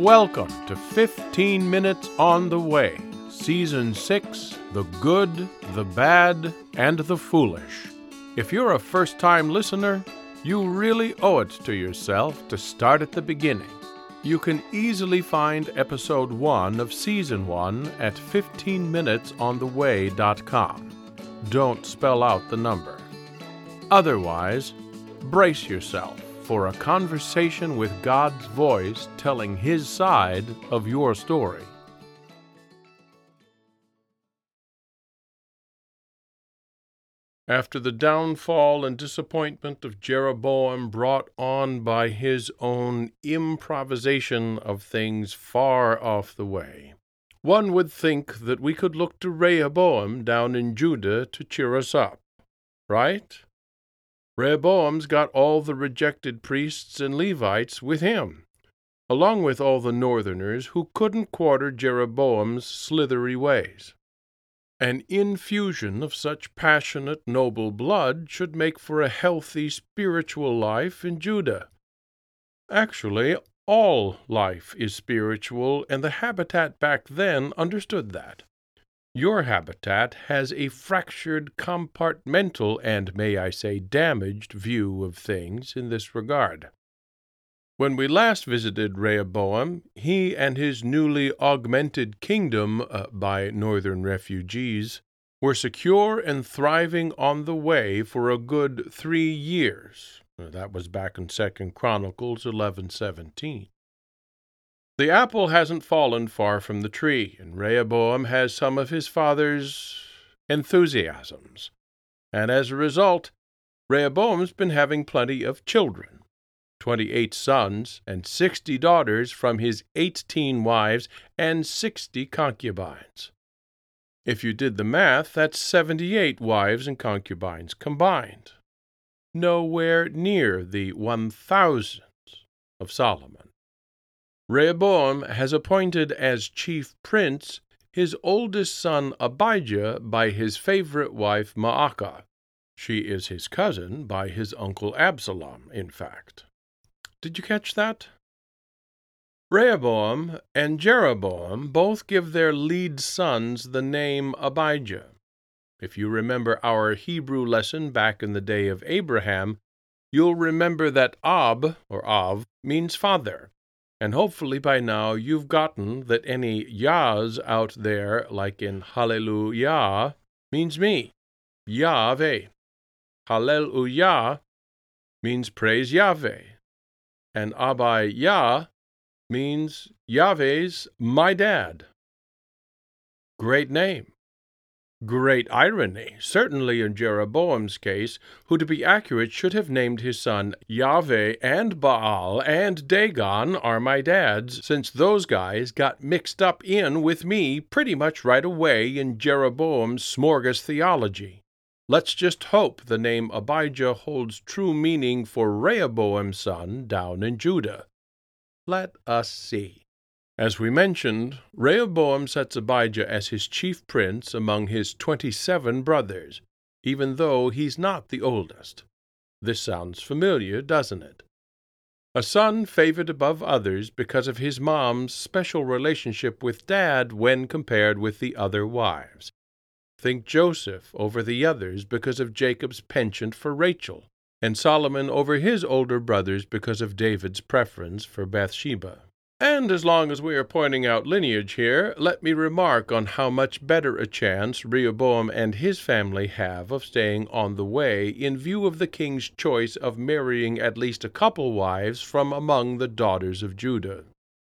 Welcome to 15 Minutes on the Way, Season 6 The Good, the Bad, and the Foolish. If you're a first time listener, you really owe it to yourself to start at the beginning. You can easily find episode 1 of season 1 at 15minutesontheway.com. Don't spell out the number. Otherwise, brace yourself for a conversation with God's voice telling His side of your story. After the downfall and disappointment of Jeroboam brought on by his own improvisation of things far off the way, one would think that we could look to Rehoboam down in Judah to cheer us up, right? Rehoboam's got all the rejected priests and Levites with him, along with all the northerners who couldn't quarter Jeroboam's slithery ways. An infusion of such passionate, noble blood should make for a healthy spiritual life in Judah. Actually, all life is spiritual, and the habitat back then understood that. Your habitat has a fractured, compartmental, and may I say damaged view of things in this regard. When we last visited Rehoboam, he and his newly augmented kingdom uh, by northern refugees were secure and thriving on the way for a good three years. That was back in Second Chronicles eleven seventeen. The apple hasn't fallen far from the tree, and Rehoboam has some of his father's enthusiasms. And as a result, Rehoboam's been having plenty of children twenty eight sons and sixty daughters from his eighteen wives and sixty concubines. If you did the math, that's seventy eight wives and concubines combined. Nowhere near the one thousandth of Solomon. Rehoboam has appointed as chief prince his oldest son Abijah by his favorite wife Maacah. She is his cousin by his uncle Absalom, in fact. Did you catch that? Rehoboam and Jeroboam both give their lead sons the name Abijah. If you remember our Hebrew lesson back in the day of Abraham, you'll remember that Ab, or Av, means father. And hopefully by now you've gotten that any Yahs out there, like in Hallelujah, means me, Yahweh. Hallelujah means praise Yahweh and Abai Yah means Yahweh's my dad. Great name. Great irony, certainly in Jeroboam's case, who, to be accurate, should have named his son Yahweh and Baal and Dagon are my dads, since those guys got mixed up in with me pretty much right away in Jeroboam's smorgas theology. Let's just hope the name Abijah holds true meaning for Rehoboam's son down in Judah. Let us see. As we mentioned, Rehoboam sets Abijah as his chief prince among his twenty seven brothers, even though he's not the oldest. This sounds familiar, doesn't it? A son favored above others because of his mom's special relationship with dad when compared with the other wives. Think Joseph over the others because of Jacob's penchant for Rachel, and Solomon over his older brothers because of David's preference for Bathsheba. And as long as we are pointing out lineage here, let me remark on how much better a chance Rehoboam and his family have of staying on the way in view of the king's choice of marrying at least a couple wives from among the daughters of Judah.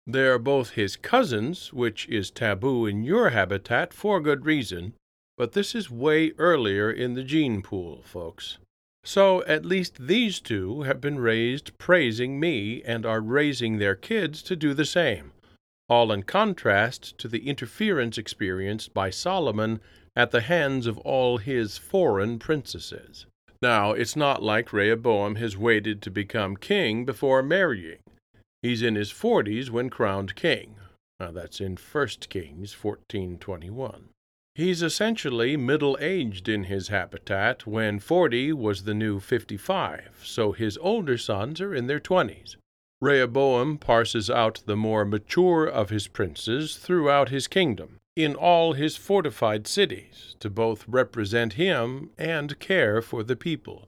They are both his cousins, which is taboo in your habitat for good reason, but this is way earlier in the gene pool, folks. So at least these two have been raised praising me and are raising their kids to do the same, all in contrast to the interference experienced by Solomon at the hands of all his foreign princesses. Now, it's not like Rehoboam has waited to become king before marrying. He's in his forties when crowned king. Now, that's in 1 Kings 1421. He's essentially middle aged in his habitat when 40 was the new 55, so his older sons are in their 20s. Rehoboam parses out the more mature of his princes throughout his kingdom, in all his fortified cities, to both represent him and care for the people.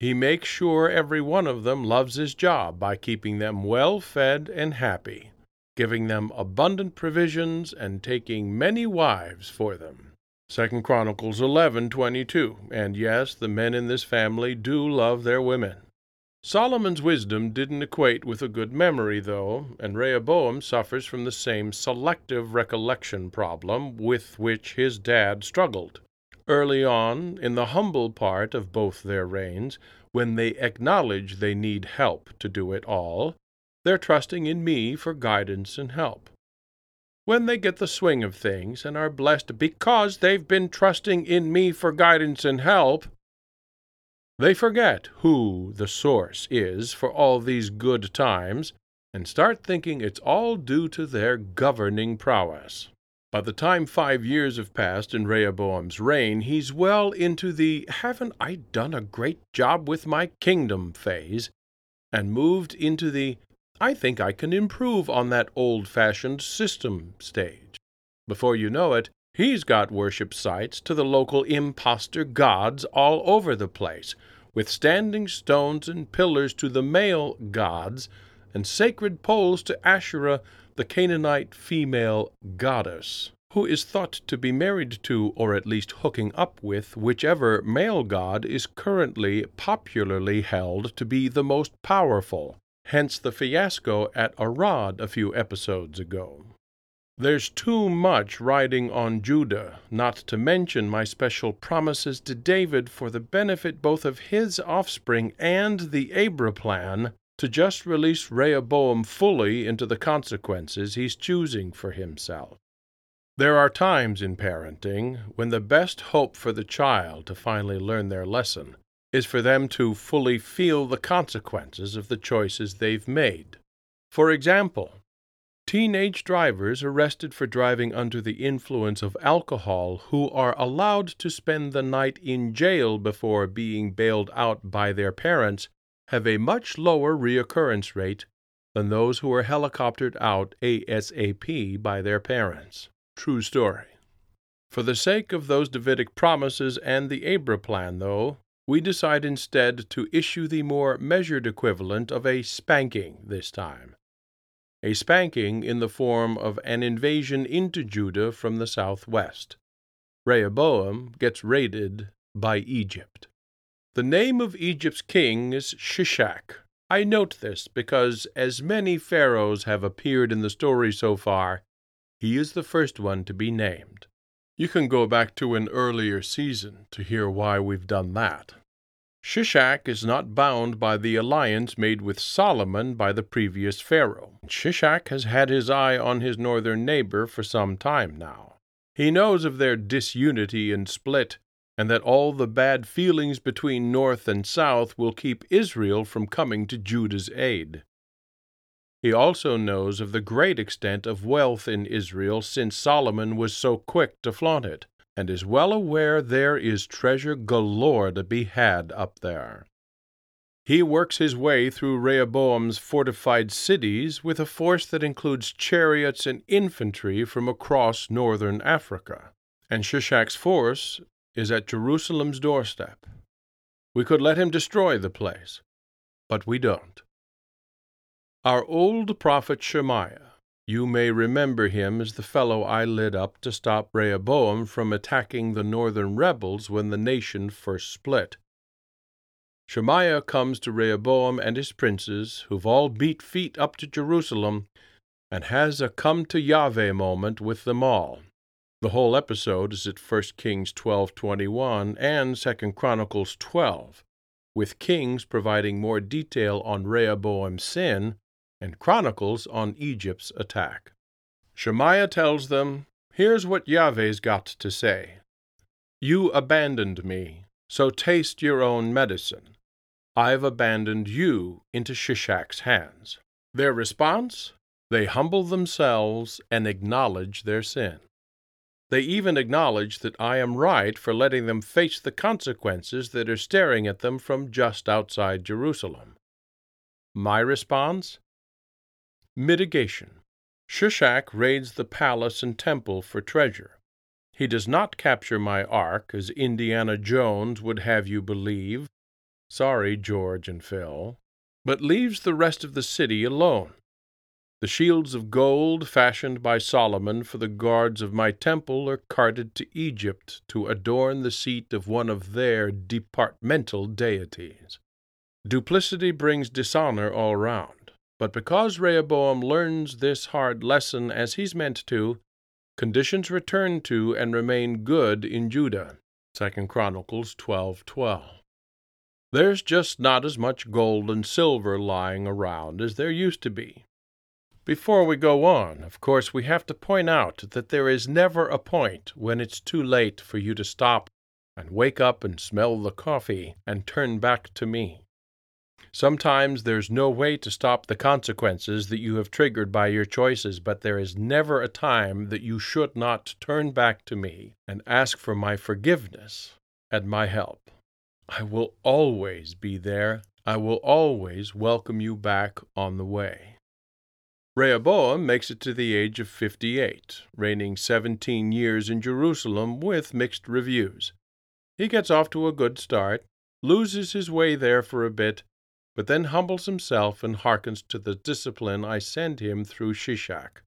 He makes sure every one of them loves his job by keeping them well fed and happy, giving them abundant provisions, and taking many wives for them. Second Chronicles eleven twenty two. And yes, the men in this family do love their women. Solomon's wisdom didn't equate with a good memory, though, and Rehoboam suffers from the same selective recollection problem with which his dad struggled. Early on, in the humble part of both their reigns, when they acknowledge they need help to do it all, they're trusting in me for guidance and help. When they get the swing of things and are blessed because they've been trusting in me for guidance and help, they forget who the source is for all these good times and start thinking it's all due to their governing prowess. By the time five years have passed in Rehoboam's reign, he's well into the haven't I done a great job with my kingdom phase, and moved into the I think I can improve on that old fashioned system stage. Before you know it, He's got worship sites to the local impostor gods all over the place, with standing stones and pillars to the male gods, and sacred poles to Asherah, the Canaanite female goddess, who is thought to be married to, or at least hooking up with, whichever male god is currently popularly held to be the most powerful. Hence the fiasco at Arad a few episodes ago. There's too much riding on Judah, not to mention my special promises to David for the benefit both of his offspring and the Abra plan, to just release Rehoboam fully into the consequences he's choosing for himself. There are times in parenting when the best hope for the child to finally learn their lesson is for them to fully feel the consequences of the choices they've made. For example, Teenage drivers arrested for driving under the influence of alcohol who are allowed to spend the night in jail before being bailed out by their parents have a much lower reoccurrence rate than those who are helicoptered out ASAP by their parents. True story. For the sake of those Davidic promises and the Abra plan, though, we decide instead to issue the more measured equivalent of a spanking this time a spanking in the form of an invasion into Judah from the southwest. Rehoboam gets raided by Egypt. The name of Egypt's king is Shishak. I note this because, as many pharaohs have appeared in the story so far, he is the first one to be named. You can go back to an earlier season to hear why we've done that. Shishak is not bound by the alliance made with Solomon by the previous Pharaoh. Shishak has had his eye on his northern neighbor for some time now. He knows of their disunity and split, and that all the bad feelings between North and South will keep Israel from coming to Judah's aid. He also knows of the great extent of wealth in Israel since Solomon was so quick to flaunt it and is well aware there is treasure galore to be had up there. He works his way through Rehoboam's fortified cities with a force that includes chariots and infantry from across northern Africa, and Shishak's force is at Jerusalem's doorstep. We could let him destroy the place, but we don't. Our old prophet Shemaiah you may remember him as the fellow I lit up to stop Rehoboam from attacking the northern rebels when the nation first split. Shemaiah comes to Rehoboam and his princes, who've all beat feet up to Jerusalem, and has a come to Yahweh moment with them all. The whole episode is at 1 Kings 12:21 and 2 Chronicles 12, with Kings providing more detail on Rehoboam's sin and Chronicles on Egypt's attack. Shemaiah tells them, Here's what Yahweh's got to say You abandoned me, so taste your own medicine. I've abandoned you into Shishak's hands. Their response? They humble themselves and acknowledge their sin. They even acknowledge that I am right for letting them face the consequences that are staring at them from just outside Jerusalem. My response? Mitigation. Shishak raids the palace and temple for treasure. He does not capture my ark, as Indiana Jones would have you believe. Sorry, George and Phil. But leaves the rest of the city alone. The shields of gold fashioned by Solomon for the guards of my temple are carted to Egypt to adorn the seat of one of their departmental deities. Duplicity brings dishonor all round. But because Rehoboam learns this hard lesson as he's meant to, conditions return to and remain good in Judah. 2 Chronicles 12:12. There's just not as much gold and silver lying around as there used to be. Before we go on, of course, we have to point out that there is never a point when it's too late for you to stop and wake up and smell the coffee and turn back to me. Sometimes there's no way to stop the consequences that you have triggered by your choices, but there is never a time that you should not turn back to me and ask for my forgiveness and my help. I will always be there. I will always welcome you back on the way. Rehoboam makes it to the age of 58, reigning 17 years in Jerusalem with mixed reviews. He gets off to a good start, loses his way there for a bit, but then humbles himself and hearkens to the discipline I send him through Shishak.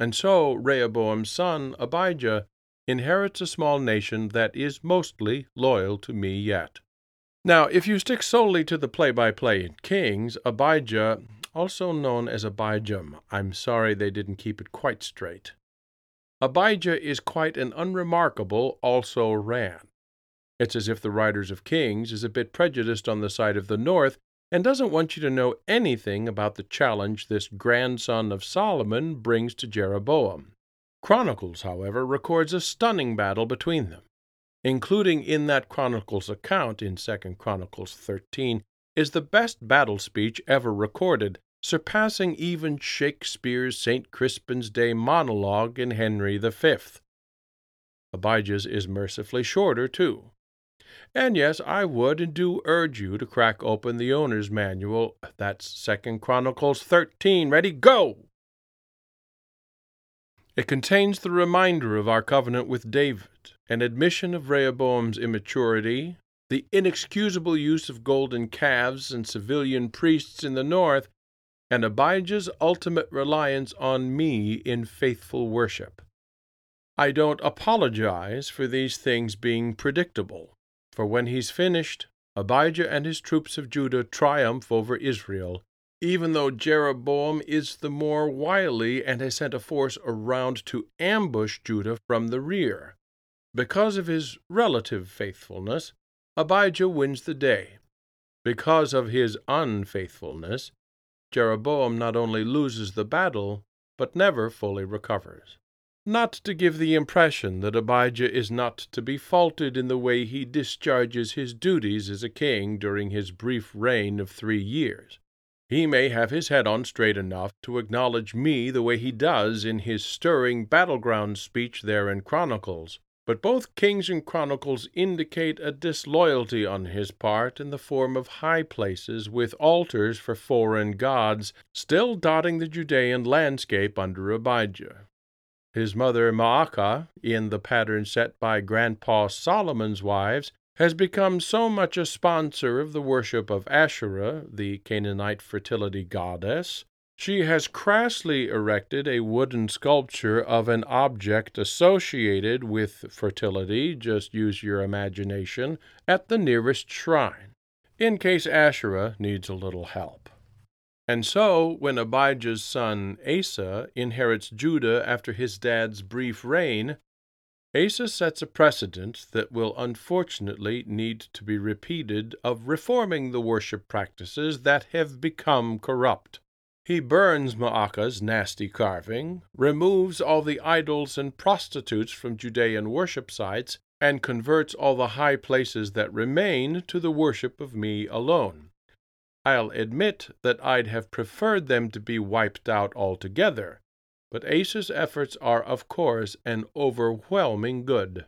And so Rehoboam's son, Abijah, inherits a small nation that is mostly loyal to me yet. Now, if you stick solely to the play by play in Kings, Abijah also known as Abijam. I'm sorry they didn't keep it quite straight. Abijah is quite an unremarkable also ran. It's as if the writers of Kings is a bit prejudiced on the side of the north and doesn't want you to know anything about the challenge this grandson of Solomon brings to Jeroboam. Chronicles, however, records a stunning battle between them. Including in that Chronicles account in 2 Chronicles 13 is the best battle speech ever recorded, surpassing even Shakespeare's St. Crispin's Day monologue in Henry V. Abijah's is mercifully shorter, too. And yes, I would and do urge you to crack open the owner's manual. That's Second Chronicles 13. Ready, go! It contains the reminder of our covenant with David, an admission of Rehoboam's immaturity, the inexcusable use of golden calves and civilian priests in the north, and Abijah's ultimate reliance on me in faithful worship. I don't apologize for these things being predictable, for when he's finished, Abijah and his troops of Judah triumph over Israel, even though Jeroboam is the more wily and has sent a force around to ambush Judah from the rear. Because of his relative faithfulness, Abijah wins the day. Because of his unfaithfulness, Jeroboam not only loses the battle, but never fully recovers. Not to give the impression that Abijah is not to be faulted in the way he discharges his duties as a king during his brief reign of three years. He may have his head on straight enough to acknowledge me the way he does in his stirring battleground speech there in Chronicles, but both Kings and Chronicles indicate a disloyalty on his part in the form of high places with altars for foreign gods still dotting the Judean landscape under Abijah. His mother Maacah, in the pattern set by Grandpa Solomon's wives, has become so much a sponsor of the worship of Asherah, the Canaanite fertility goddess, she has crassly erected a wooden sculpture of an object associated with fertility, just use your imagination, at the nearest shrine, in case Asherah needs a little help. And so, when Abijah's son Asa inherits Judah after his dad's brief reign, Asa sets a precedent that will unfortunately need to be repeated of reforming the worship practices that have become corrupt. He burns Maacah's nasty carving, removes all the idols and prostitutes from Judean worship sites, and converts all the high places that remain to the worship of me alone. I'll admit that I'd have preferred them to be wiped out altogether, but Asa's efforts are, of course, an overwhelming good.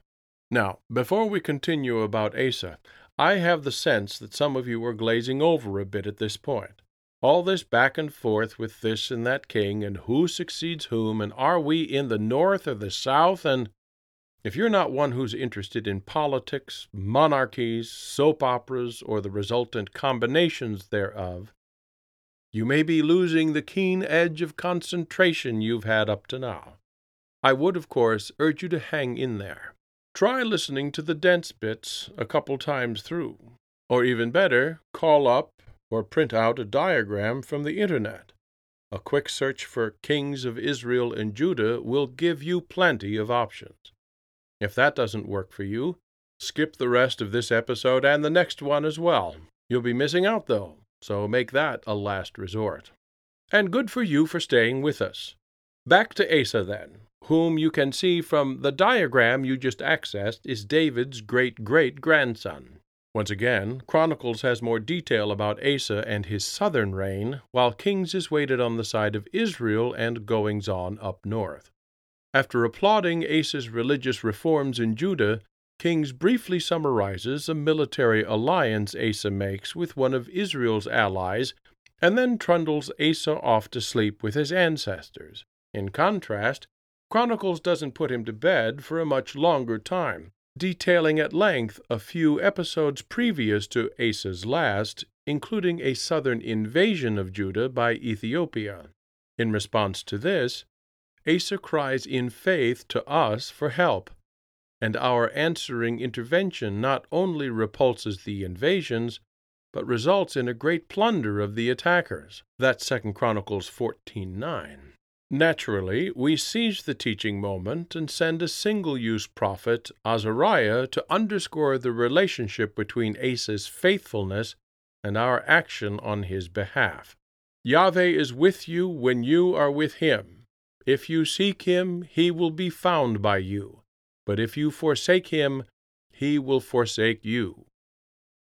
Now, before we continue about Asa, I have the sense that some of you are glazing over a bit at this point. All this back and forth with this and that king, and who succeeds whom, and are we in the north or the south, and if you're not one who's interested in politics, monarchies, soap operas, or the resultant combinations thereof, you may be losing the keen edge of concentration you've had up to now. I would, of course, urge you to hang in there. Try listening to the dense bits a couple times through. Or even better, call up or print out a diagram from the Internet. A quick search for Kings of Israel and Judah will give you plenty of options. If that doesn't work for you, skip the rest of this episode and the next one as well. You'll be missing out, though, so make that a last resort. And good for you for staying with us. Back to Asa, then, whom you can see from the diagram you just accessed is David's great great grandson. Once again, Chronicles has more detail about Asa and his southern reign, while Kings is weighted on the side of Israel and goings on up north. After applauding Asa's religious reforms in Judah, Kings briefly summarizes a military alliance Asa makes with one of Israel's allies, and then trundles Asa off to sleep with his ancestors. In contrast, Chronicles doesn't put him to bed for a much longer time, detailing at length a few episodes previous to Asa's last, including a southern invasion of Judah by Ethiopia. In response to this, Asa cries in faith to us for help, and our answering intervention not only repulses the invasions, but results in a great plunder of the attackers. That's 2 Chronicles 14:9. Naturally, we seize the teaching moment and send a single use prophet, Azariah, to underscore the relationship between Asa's faithfulness and our action on his behalf. Yahweh is with you when you are with him. If you seek him, he will be found by you. But if you forsake him, he will forsake you.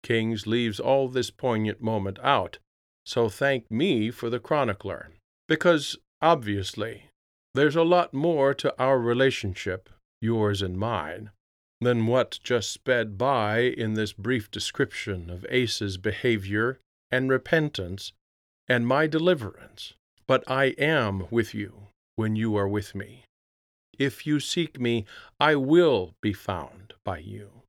Kings leaves all this poignant moment out, so thank me for the chronicler, because Obviously, there's a lot more to our relationship, yours and mine, than what just sped by in this brief description of Asa's behavior and repentance and my deliverance. But I am with you when you are with me. If you seek me, I will be found by you.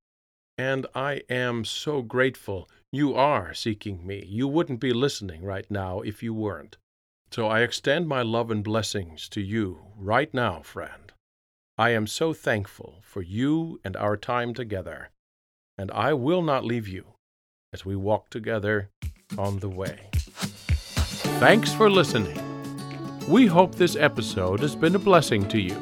And I am so grateful you are seeking me. You wouldn't be listening right now if you weren't. So I extend my love and blessings to you right now, friend. I am so thankful for you and our time together, and I will not leave you as we walk together on the way. Thanks for listening. We hope this episode has been a blessing to you.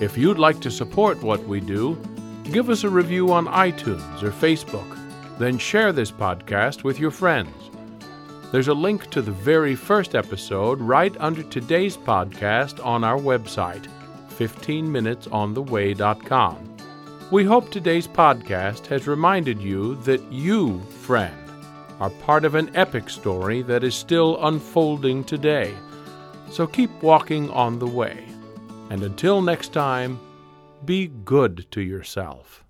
If you'd like to support what we do, give us a review on iTunes or Facebook, then share this podcast with your friends. There's a link to the very first episode right under today's podcast on our website, 15minutesontheway.com. We hope today's podcast has reminded you that you, friend, are part of an epic story that is still unfolding today. So keep walking on the way. And until next time, be good to yourself.